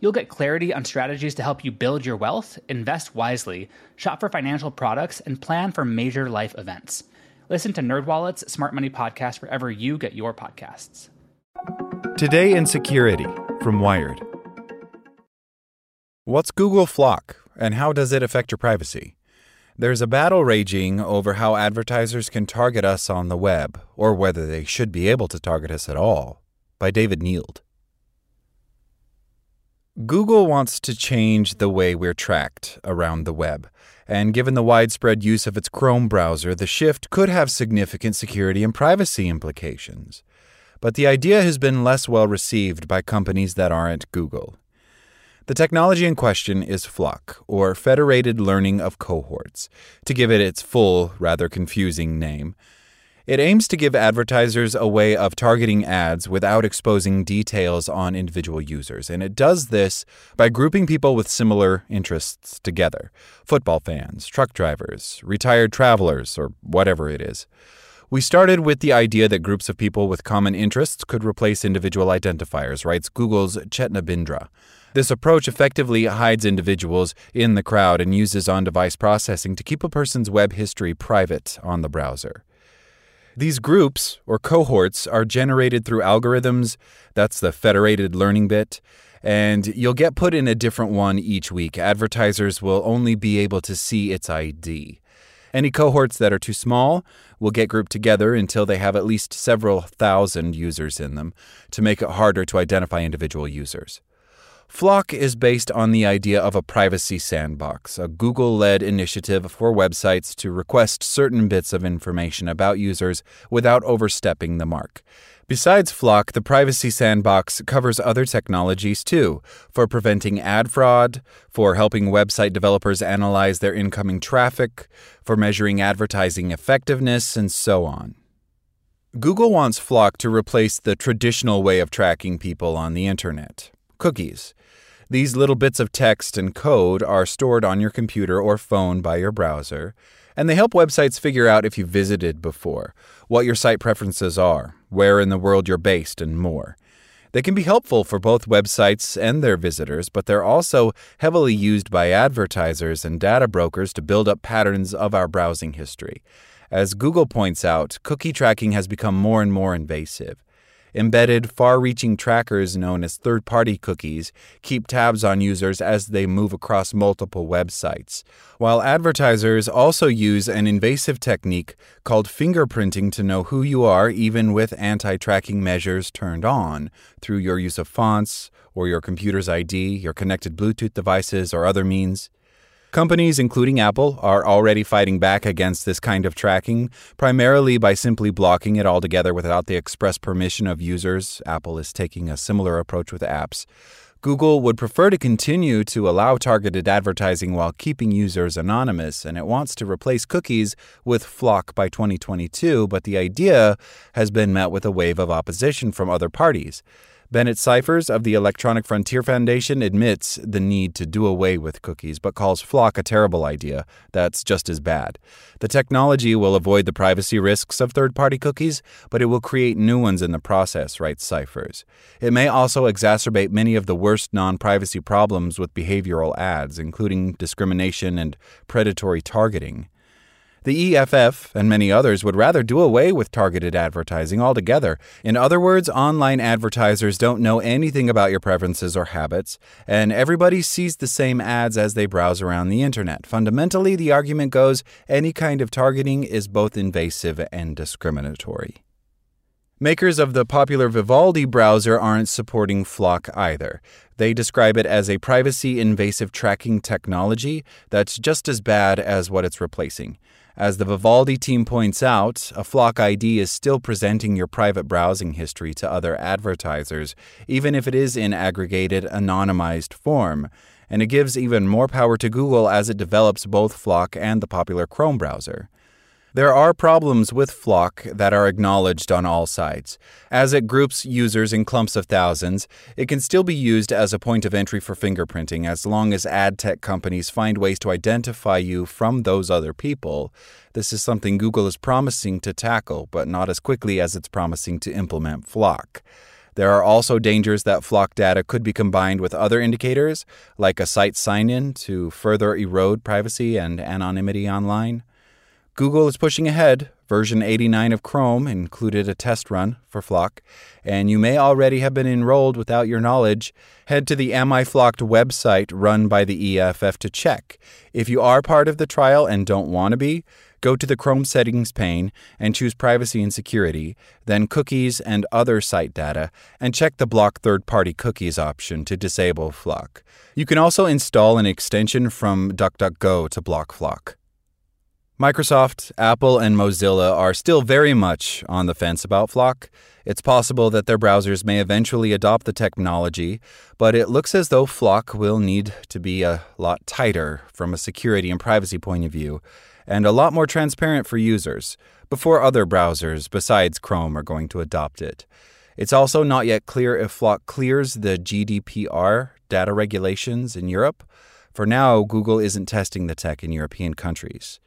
You'll get clarity on strategies to help you build your wealth, invest wisely, shop for financial products, and plan for major life events. Listen to NerdWallet's Smart Money Podcast wherever you get your podcasts. Today in Security from Wired. What's Google FLoC and how does it affect your privacy? There's a battle raging over how advertisers can target us on the web, or whether they should be able to target us at all, by David Neild. Google wants to change the way we're tracked around the web, and given the widespread use of its Chrome browser, the shift could have significant security and privacy implications. But the idea has been less well received by companies that aren't Google. The technology in question is FLoC, or Federated Learning of Cohorts, to give it its full, rather confusing name. It aims to give advertisers a way of targeting ads without exposing details on individual users, and it does this by grouping people with similar interests together football fans, truck drivers, retired travelers, or whatever it is. We started with the idea that groups of people with common interests could replace individual identifiers, writes Google's Chetna Bindra. This approach effectively hides individuals in the crowd and uses on device processing to keep a person's web history private on the browser. These groups, or cohorts, are generated through algorithms. That's the federated learning bit. And you'll get put in a different one each week. Advertisers will only be able to see its ID. Any cohorts that are too small will get grouped together until they have at least several thousand users in them to make it harder to identify individual users. FLoC is based on the idea of a privacy sandbox, a Google led initiative for websites to request certain bits of information about users without overstepping the mark. Besides FLoC, the Privacy Sandbox covers other technologies too, for preventing ad fraud, for helping website developers analyze their incoming traffic, for measuring advertising effectiveness, and so on. Google wants FLoC to replace the traditional way of tracking people on the internet cookies. These little bits of text and code are stored on your computer or phone by your browser, and they help websites figure out if you visited before, what your site preferences are, where in the world you're based, and more. They can be helpful for both websites and their visitors, but they're also heavily used by advertisers and data brokers to build up patterns of our browsing history. As Google points out, cookie tracking has become more and more invasive. Embedded, far reaching trackers known as third party cookies keep tabs on users as they move across multiple websites, while advertisers also use an invasive technique called fingerprinting to know who you are, even with anti tracking measures turned on through your use of fonts or your computer's ID, your connected Bluetooth devices, or other means. Companies, including Apple, are already fighting back against this kind of tracking, primarily by simply blocking it altogether without the express permission of users. Apple is taking a similar approach with apps. Google would prefer to continue to allow targeted advertising while keeping users anonymous, and it wants to replace cookies with FLoC by 2022, but the idea has been met with a wave of opposition from other parties. Bennett Cyphers of the Electronic Frontier Foundation admits the need to do away with cookies, but calls FLoC a terrible idea that's just as bad. The technology will avoid the privacy risks of third party cookies, but it will create new ones in the process, writes Cyphers. It may also exacerbate many of the worst non privacy problems with behavioral ads, including discrimination and predatory targeting. The EFF and many others would rather do away with targeted advertising altogether. In other words, online advertisers don't know anything about your preferences or habits, and everybody sees the same ads as they browse around the internet. Fundamentally, the argument goes any kind of targeting is both invasive and discriminatory. Makers of the popular Vivaldi browser aren't supporting FLoC either. They describe it as a privacy invasive tracking technology that's just as bad as what it's replacing. As the Vivaldi team points out, a FLoC ID is still presenting your private browsing history to other advertisers, even if it is in aggregated, anonymized form. And it gives even more power to Google as it develops both FLoC and the popular Chrome browser. There are problems with FLoC that are acknowledged on all sides. As it groups users in clumps of thousands, it can still be used as a point of entry for fingerprinting as long as ad tech companies find ways to identify you from those other people. This is something Google is promising to tackle, but not as quickly as it's promising to implement FLoC. There are also dangers that FLoC data could be combined with other indicators, like a site sign in, to further erode privacy and anonymity online. Google is pushing ahead. Version 89 of Chrome included a test run for FLoC, and you may already have been enrolled without your knowledge. Head to the Am I FLoCed website run by the EFF to check. If you are part of the trial and don't want to be, go to the Chrome settings pane and choose Privacy and Security, then Cookies and Other Site Data, and check the Block Third Party Cookies option to disable FLoC. You can also install an extension from DuckDuckGo to block FLoC. Microsoft, Apple, and Mozilla are still very much on the fence about FLoC. It's possible that their browsers may eventually adopt the technology, but it looks as though FLoC will need to be a lot tighter from a security and privacy point of view, and a lot more transparent for users before other browsers besides Chrome are going to adopt it. It's also not yet clear if FLoC clears the GDPR data regulations in Europe. For now, Google isn't testing the tech in European countries.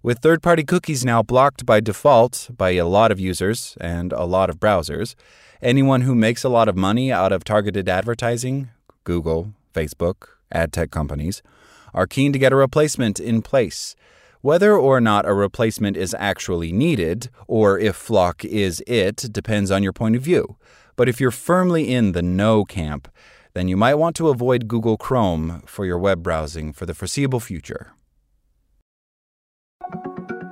With third party cookies now blocked by default by a lot of users and a lot of browsers, anyone who makes a lot of money out of targeted advertising, Google, Facebook, ad tech companies, are keen to get a replacement in place. Whether or not a replacement is actually needed, or if FLoC is it, depends on your point of view. But if you're firmly in the no camp, then you might want to avoid Google Chrome for your web browsing for the foreseeable future.